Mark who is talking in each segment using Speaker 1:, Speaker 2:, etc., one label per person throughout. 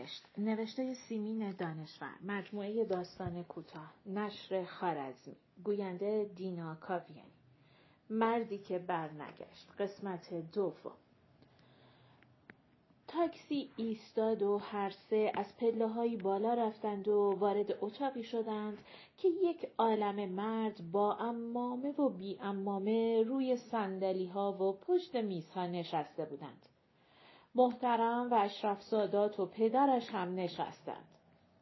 Speaker 1: بهشت. نوشته سیمین دانشور. مجموعه داستان کوتاه. نشر خارزمی. گوینده دینا کاویانی. مردی که برنگشت. قسمت دوم. تاکسی ایستاد و هر سه از پله بالا رفتند و وارد اتاقی شدند که یک عالم مرد با امامه و بی امامه روی سندلی ها و پشت میزها نشسته بودند. محترم و اشرف سادات و پدرش هم نشستند.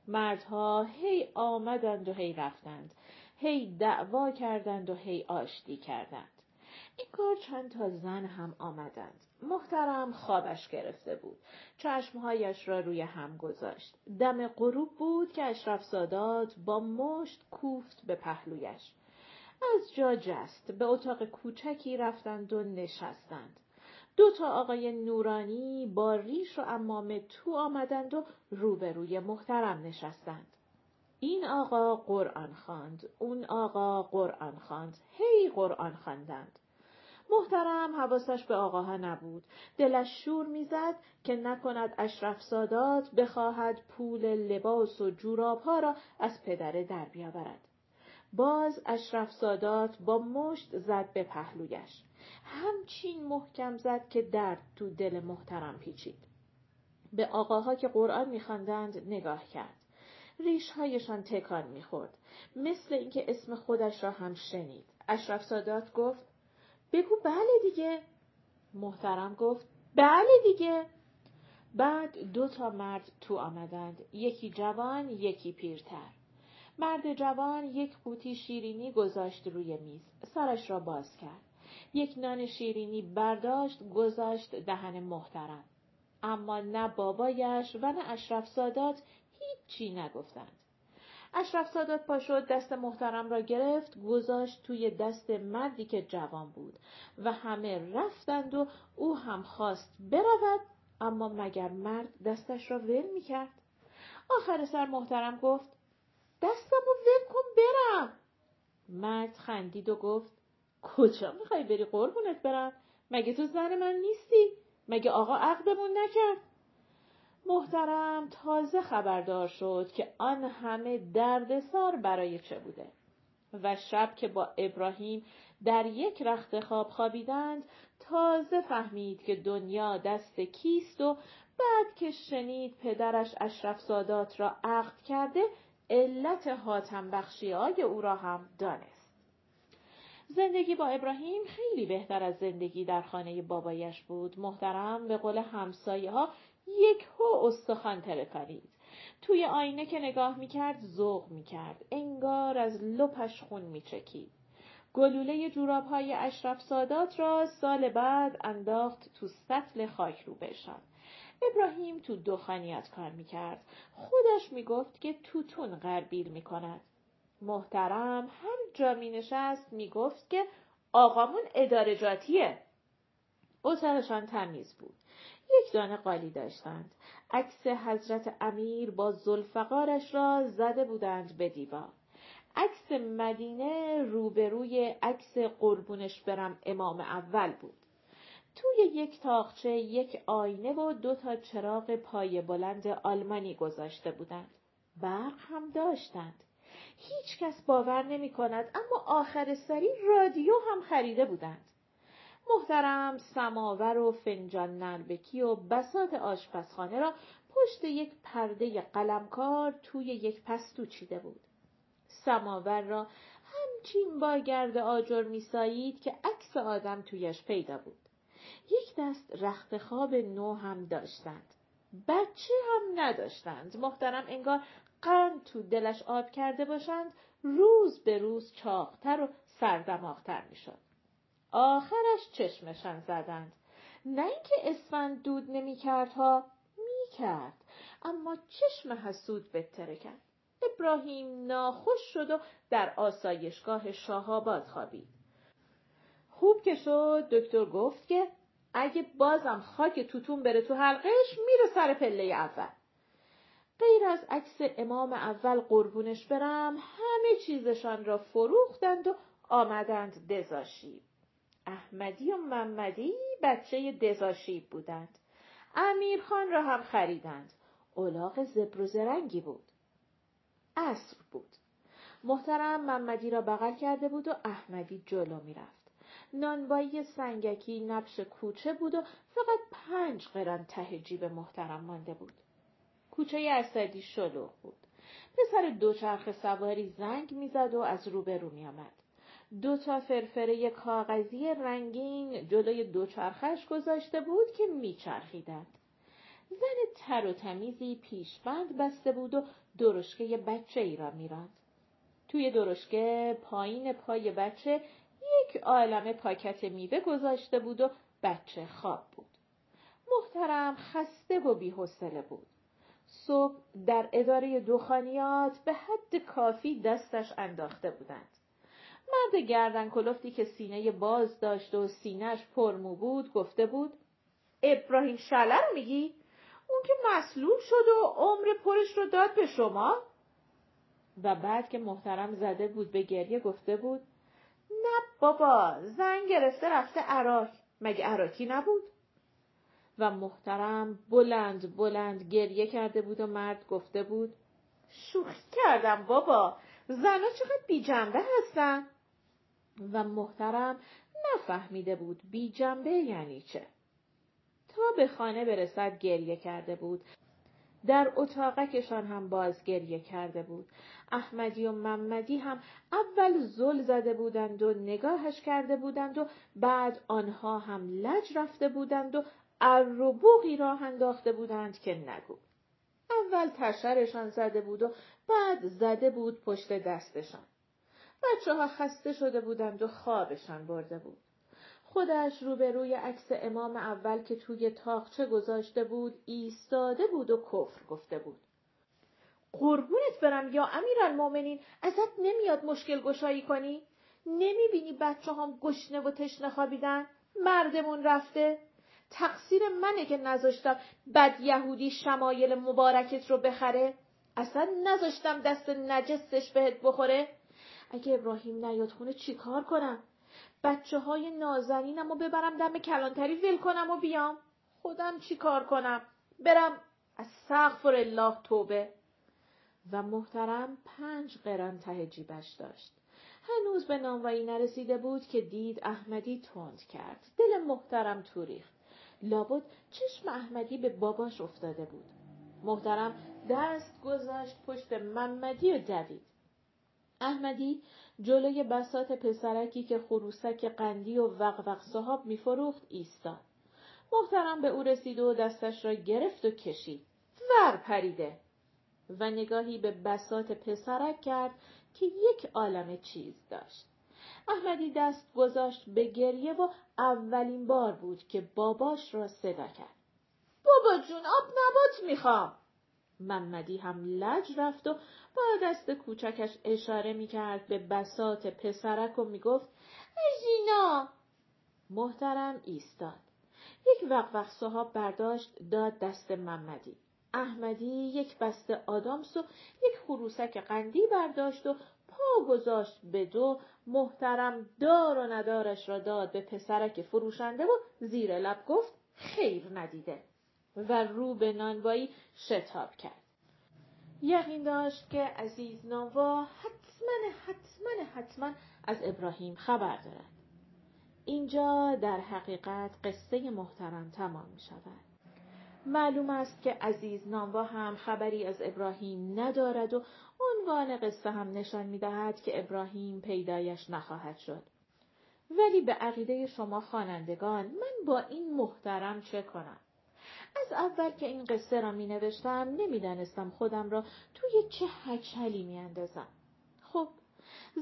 Speaker 1: مردها هی آمدند و هی رفتند. هی دعوا کردند و هی آشتی کردند. این کار چند تا زن هم آمدند. محترم خوابش گرفته بود. چشمهایش را روی هم گذاشت. دم غروب بود که اشرف با مشت کوفت به پهلویش. از جا جست به اتاق کوچکی رفتند و نشستند. دو تا آقای نورانی با ریش و امامه تو آمدند و روبروی محترم نشستند. این آقا قرآن خواند، اون آقا قرآن خواند، هی قرآن خواندند. محترم حواسش به آقاها نبود. دلش شور می‌زد که نکند اشرف سادات بخواهد پول لباس و جورابها را از پدر در بیاورد. باز اشرف سادات با مشت زد به پهلویش. همچین محکم زد که درد تو دل محترم پیچید. به آقاها که قرآن میخواندند نگاه کرد. ریشهایشان تکان می‌خورد. مثل اینکه اسم خودش را هم شنید. اشرف سادات گفت بگو بله دیگه. محترم گفت بله دیگه. بعد دو تا مرد تو آمدند. یکی جوان، یکی پیرتر. مرد جوان یک قوطی شیرینی گذاشت روی میز. سرش را باز کرد. یک نان شیرینی برداشت گذاشت دهن محترم. اما نه بابایش و نه اشرف سادات هیچی نگفتند. اشرف سادات پا شد دست محترم را گرفت گذاشت توی دست مردی که جوان بود و همه رفتند و او هم خواست برود اما مگر مرد دستش را ول می کرد. آخر سر محترم گفت دستم رو ول کن برم. مرد خندید و گفت کجا می‌خوای بری قربونت برم؟ مگه تو زن من نیستی؟ مگه آقا عقدمون نکرد؟ محترم تازه خبردار شد که آن همه دردسر برای چه بوده و شب که با ابراهیم در یک رخت خواب خوابیدند تازه فهمید که دنیا دست کیست و بعد که شنید پدرش اشرف سادات را عقد کرده علت حاتم بخشی های او را هم دانست. زندگی با ابراهیم خیلی بهتر از زندگی در خانه بابایش بود. محترم به قول همسایه ها یک هو استخوان ترکانید. توی آینه که نگاه می‌کرد ذوق می‌کرد. انگار از لپش خون میچکید. گلوله جوراب های اشرف سادات را سال بعد انداخت تو سطل خاک رو بشان. ابراهیم تو دخانیات کار می‌کرد. خودش می‌گفت که توتون غربیل می‌کند. محترم هر جا می نشست می گفت که آقامون ادارجاتیه. اتاقشان تمیز بود. یک دانه قالی داشتند. عکس حضرت امیر با زلفقارش را زده بودند به دیوار. عکس مدینه روبروی عکس قربونش برم امام اول بود. توی یک تاخچه یک آینه و دو تا چراغ پای بلند آلمانی گذاشته بودند. برق هم داشتند. هیچ کس باور نمی کند اما آخر سری رادیو هم خریده بودند. محترم سماور و فنجان نلبکی و بسات آشپزخانه را پشت یک پرده قلمکار توی یک پستو چیده بود. سماور را همچین با گرد آجر میسایید که عکس آدم تویش پیدا بود. یک دست رخت خواب نو هم داشتند. بچه هم نداشتند. محترم انگار قند تو دلش آب کرده باشند روز به روز چاقتر و سردماغتر می‌شد. آخرش چشمشان زدند. نه اینکه اسفند دود نمی‌کرد ها می‌کرد اما چشم حسود بتره کرد. ابراهیم ناخوش شد و در آسایشگاه شاهآباد خوابید. خوب که شد دکتر گفت که اگه بازم خاک توتون بره تو حلقش میره سر پله اول. غیر از عکس امام اول قربونش برم همه چیزشان را فروختند و آمدند دزاشیب. احمدی و محمدی بچه دزاشیب بودند. امیرخان را هم خریدند. اولاغ زبر و زرنگی بود. عصر بود. محترم محمدی را بغل کرده بود و احمدی جلو می‌رفت. نانبایی سنگکی نبش کوچه بود و فقط پنج قران ته جیب محترم مانده بود. کوچه اسدی شلوغ بود. پسر دوچرخ سواری زنگ می‌زد و از روبرو میآمد. دو تا فرفره کاغذی رنگین جلوی دوچرخش گذاشته بود که میچرخیدند. زن تر و تمیزی پیشبند بسته بود و درشکه بچه ای را میراند. توی درشکه پایین پای بچه یک عالم پاکت میوه گذاشته بود و بچه خواب بود. محترم خسته و بیحوصله بود. صبح در اداره دخانیات به حد کافی دستش انداخته بودند. مرد گردن کلفتی که سینه باز داشت و سینهش پرمو بود گفته بود ابراهیم شله رو میگی؟ اون که مسلول شد و عمر پرش رو داد به شما؟ و بعد که محترم زده بود به گریه گفته بود نه بابا زن گرفته رفته عراق. مگه عراکی نبود؟ و محترم بلند بلند گریه کرده بود و مرد گفته بود شوخی کردم بابا زنها چقدر بی جنبه هستن؟ و محترم نفهمیده بود بی جنبه یعنی چه. تا به خانه برسد گریه کرده بود. در اتاقکشان هم باز گریه کرده بود احمدی و محمدی هم اول زل زده بودند و نگاهش کرده بودند و بعد آنها هم لج رفته بودند و ار و بوغی راه انداخته بودند که نگو. اول تشرشان زده بود و بعد زده بود پشت دستشان. بچه ها خسته شده بودند و خوابشان برده بود. خودش روبروی عکس امام اول که توی تاقچه گذاشته بود ایستاده بود و کفر گفته بود. قربونت برم یا امیرالمؤمنین ازت نمیاد مشکل گشایی کنی؟ نمی‌بینی بچه هم گشنه و تشنه خوابیدن؟ مردمون رفته؟ تقصیر منه که نذاشتم بد یهودی شمایل مبارکت رو بخره اصلا نذاشتم دست نجسش بهت بخوره اگه ابراهیم نیاد خونه چیکار کنم بچه های نازنینم و ببرم دم کلانتری ول کنم و بیام. خودم چیکار کنم؟ برم. از سغفر الله توبه. و محترم پنج قران ته جیبش داشت. هنوز به نانوایی نرسیده بود که دید احمدی تند کرد. دل محترم توریخت لابد چشم احمدی به باباش افتاده بود. محترم دست گذاشت پشت محمدی و دوید. احمدی جلوی بسات پسرکی که خروسک قندی و وقوق صحاب میفروخت ایستاد. محترم به او رسید و دستش را گرفت و کشید. ور پریده و نگاهی به بسات پسرک کرد که یک عالم چیز داشت. احمدی دست گذاشت به گریه و اولین بار بود که باباش را صدا کرد. بابا جون آب نبات می‌خوام. محمدی هم لج رفت و با دست کوچکش اشاره می‌کرد به بسات پسرک و می‌گفت ژینا محترم ایستاد. یک وقوق صحاب برداشت داد دست محمدی. احمدی یک بسته آدامس و یک خروسک قندی برداشت و پا گذاشت به دو محترم دار و ندارش را داد به پسرک فروشنده و زیر لب گفت خیر ندیده و رو به نانوایی شتاب کرد. یقین داشت که عزیز نانوا حتما حتما حتما از ابراهیم خبر دارد. اینجا در حقیقت قصه محترم تمام می شود. معلوم است که عزیز نانوا هم خبری از ابراهیم ندارد و عنوان قصه هم نشان می دهد که ابراهیم پیدایش نخواهد شد. ولی به عقیده شما خوانندگان من با این محترم چه کنم؟ از اول که این قصه را می نوشتم نمی دانستم خودم را توی چه هچلی می اندازم. خب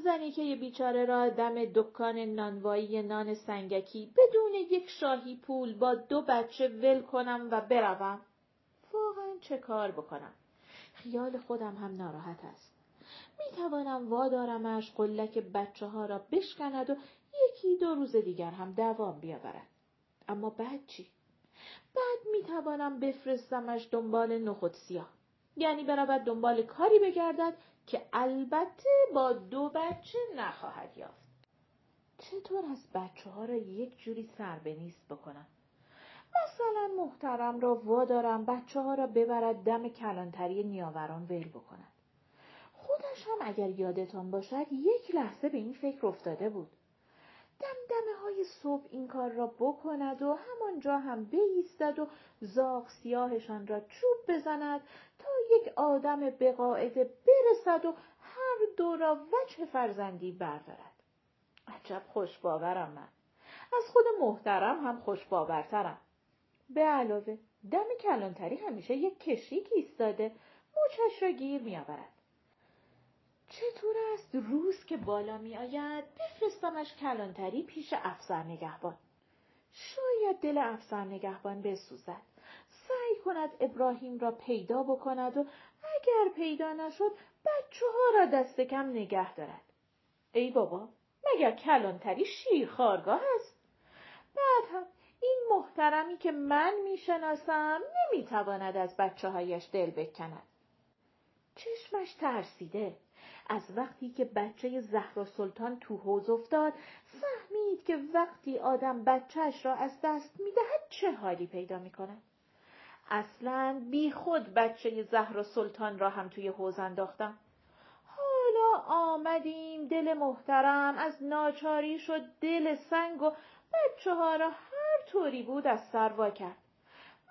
Speaker 1: زنی که یه بیچاره را دم دکان نانوایی نان سنگکی بدون یک شاهی پول با دو بچه ول کنم و بروم. واقعا چه کار بکنم؟ خیال خودم هم ناراحت است. می توانم وادارمش قلک بچه ها را بشکند و یکی دو روز دیگر هم دوام بیاورد. اما بعد چی؟ بعد می توانم بفرستمش دنبال نخود سیاه یعنی برود دنبال کاری بگردد که البته با دو بچه نخواهد یافت. چطور از بچه ها را یک جوری سر به نیست بکنم؟ مثلا محترم را وادارم بچه ها را ببرد دم کلانتری نیاوران ویل بکند. خودش هم اگر یادتان باشد یک لحظه به این فکر افتاده بود. دمدمه های صبح این کار را بکند و همانجا هم بایستد و زاغ سیاهشان را چوب بزند تا یک آدم به قاعده برسد و هر دو را وجه فرزندی بردارد. عجب خوش باورم من. از خود محترم هم خوش باورترم. به علاوه دم کلانتری همیشه یک کشیک ایستاده موچش را گیر میآورد چطور است روز که بالا می آید بفرستمش کلانتری پیش افسر نگهبان شاید دل افسر نگهبان بسوزد سعی کند ابراهیم را پیدا بکند و اگر پیدا نشد بچه ها را دست کم نگه دارد ای بابا مگر کلانتری شیرخارگاه است بعد هم این محترمی که من می‌شناسم نمی‌تواند از بچه هایش دل بکند. چشمش ترسیده. از وقتی که بچه زهرا سلطان تو حوز افتاد فهمید که وقتی آدم بچهش را از دست می‌دهد چه حالی پیدا می‌کند. اصلا بی خود بچه زهرا سلطان را هم توی حوز انداختم. حالا آمدیم دل محترم از ناچاری شد دل سنگ و بچه ها را طوری بود از سر کرد.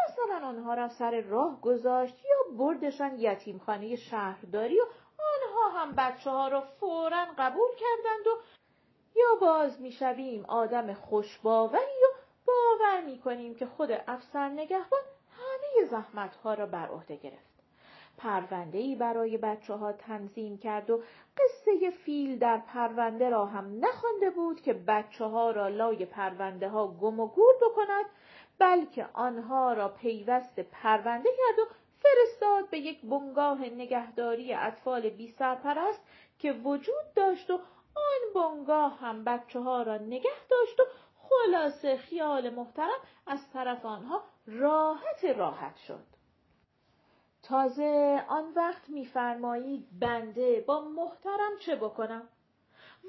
Speaker 1: مثلا آنها را سر راه گذاشت یا بردشان یتیمخانه شهرداری و هم بچه ها را فورا قبول کردند و یا باز می‌شویم آدم خوشباوری و باور می‌کنیم که خود افسر نگهبان همه زحمت ها را بر عهده گرفت. پرونده ای برای بچه ها تنظیم کرد و قصه فیل در پرونده را هم نخوانده بود که بچه ها را لای پرونده ها گم و گور بکند بلکه آنها را پیوست پرونده کرد و فرستاد به یک بنگاه نگهداری اطفال بی سرپرست که وجود داشت و آن بنگاه هم بچه ها را نگه داشت و خلاصه خیال محترم از طرف آنها راحت راحت شد. تازه آن وقت میفرمایید بنده با محترم چه بکنم؟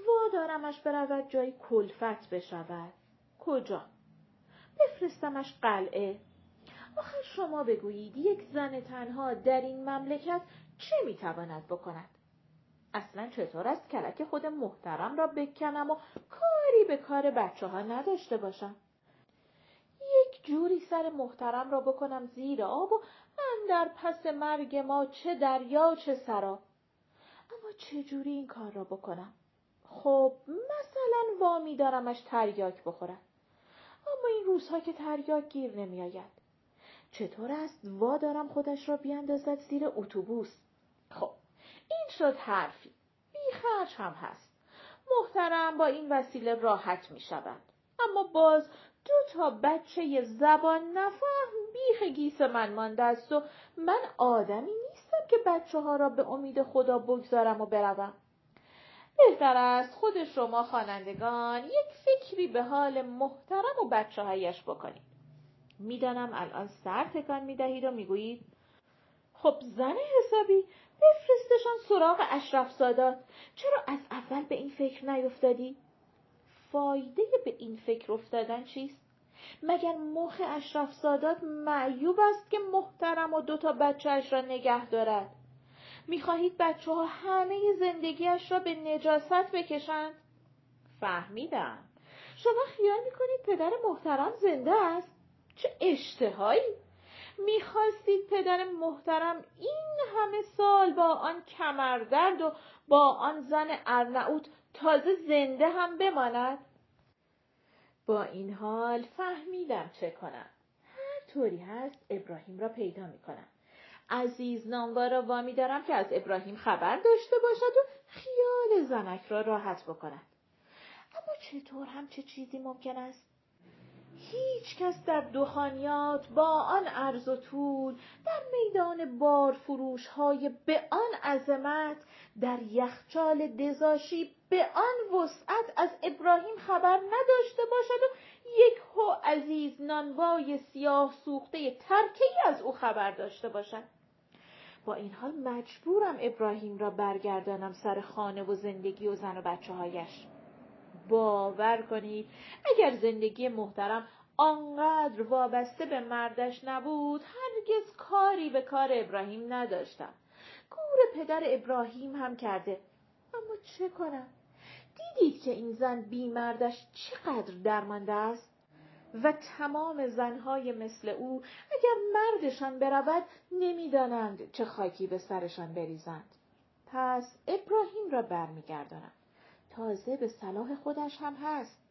Speaker 1: وادارمش برود جای کلفت بشود. کجا؟ بفرستمش قلعه. آخه شما بگویید یک زن تنها در این مملکت چه می‌تواند بکند؟ اصلا چطور است کلک خود محترم را بکنم و کاری به کار بچه ها نداشته باشم؟ یک جوری سر محترم را بکنم زیر آب و من در پس مرگ ما چه دریا چه سرا اما چه جوری این کار را بکنم خب مثلا وامی دارمش تریاک بخورم اما این روزها که تریاک گیر نمیآید چطور است وا دارم خودش را بیاندازد زیر اتوبوس خب این شد حرفی بیخرج هم هست محترم با این وسیله راحت می شود. اما باز دو تا بچه زبان نفهم بیخ گیس من مانده است و من آدمی نیستم که بچه ها را به امید خدا بگذارم و بروم. بهتر است خود شما خوانندگان یک فکری به حال محترم و بچه هایش بکنید. می‌دانم الان سر تکان می‌دهید و می‌گویید خب زن حسابی بفرستشان سراغ اشرف سادات چرا از اول به این فکر نیفتادی؟ فایده به این فکر افتادن چیست؟ مگر مخ اشرف سادات معیوب است که محترم و دوتا بچهش را نگه دارد؟ می‌خواهید بچه ها همه زندگیش را به نجاست بکشند؟ فهمیدم. شما خیال می‌کنید پدر محترم زنده است؟ چه اشتهایی؟ می‌خواستید پدر محترم این همه سال با آن کمردرد و با آن زن ارنعوت تازه زنده هم بماند؟ با این حال فهمیدم چه کنم. هر طوری هست ابراهیم را پیدا می کنم عزیز ناموا را وامی دارم که از ابراهیم خبر داشته باشد و خیال زنک را راحت بکند. اما چطور هم چه چیزی ممکن است؟ هیچ کس در دخانیات با آن عرض و طول در میدان بارفروش های به آن عظمت در یخچال دزاشی به آن وسعت از ابراهیم خبر نداشته باشد و یک هو عزیز نانوای سیاه سوخته ترکی از او خبر داشته باشد. با این حال مجبورم ابراهیم را برگردانم سر خانه و زندگی و زن و بچه هایش باور کنید اگر زندگی محترم آنقدر وابسته به مردش نبود هرگز کاری به کار ابراهیم نداشتم. گور پدر ابراهیم هم کرده. اما چه کنم؟ دیدید که این زن بیمردش چقدر درمانده است؟ و تمام زنهای مثل او اگر مردشان برود نمی‌دانند چه خاکی به سرشان بریزند. پس ابراهیم را برمیگردانم. تازه به صلاح خودش هم هست.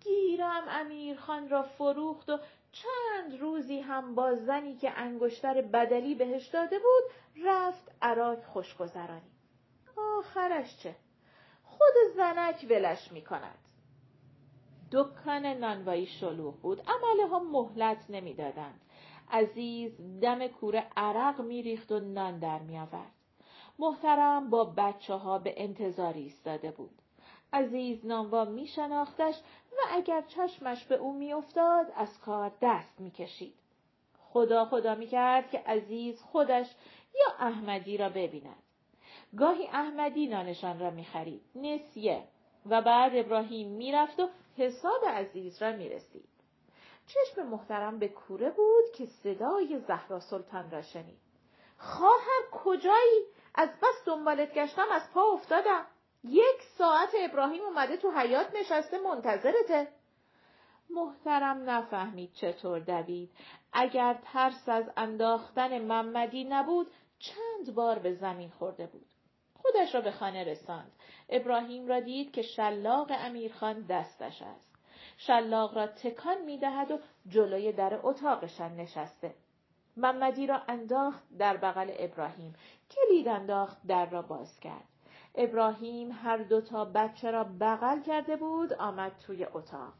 Speaker 1: گیرم امیرخان را فروخت و چند روزی هم با زنی که انگشتر بدلی بهش داده بود رفت عراق خوشگذرانی. آخرش چه؟ خود زنک ولش می کند دکان نانوایی شلوغ بود عمله ها مهلت نمی‌دادند. عزیز دم کوره عرق میریخت و نان در میآورد. محترم با بچه ها به انتظار ایستاده بود. عزیز نانوا می شناختش و اگر چشمش به او میافتاد از کار دست می‌کشید خدا خدا می‌کرد که عزیز خودش یا احمدی را ببیند. گاهی احمدی نانشان را می‌خرید نسیه و بعد ابراهیم می‌رفت و حساب عزیز را می‌رسید چشم محترم به کوره بود که صدای زهرا سلطان را شنید. خواهر کجایی؟ از بس دنبالت گشتم از پا افتادم. یک ساعت ابراهیم اومده تو حیات نشسته منتظرته. محترم نفهمید چطور دوید. اگر ترس از انداختن محمدی نبود چند بار به زمین خورده بود. خودش را به خانه رساند. ابراهیم را دید که شلاق امیرخان دستش است. شلاق را تکان می دهد و جلوی در اتاقشان نشسته. محمدی را انداخت در بغل ابراهیم. کلید انداخت در را باز کرد. ابراهیم هر دو تا بچه را بغل کرده بود آمد توی اتاق.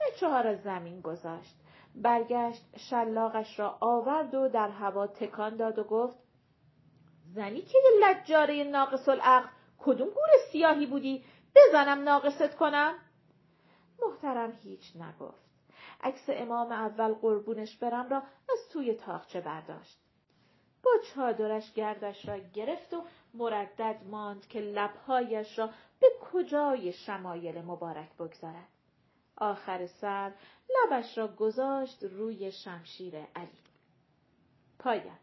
Speaker 1: بچه ها را زمین گذاشت. برگشت شلاقش را آورد و در هوا تکان داد و گفت زنی که لجاره ناقص العقل کدوم گور سیاهی بودی؟ بزنم ناقصت کنم. محترم هیچ نگفت. عکس امام اول قربونش برم را از توی تاخچه برداشت. با چادرش گردش را گرفت و مردد ماند که لبهایش را به کجای شمایل مبارک بگذارد. آخر سر لبش را گذاشت روی شمشیر علی. پایان.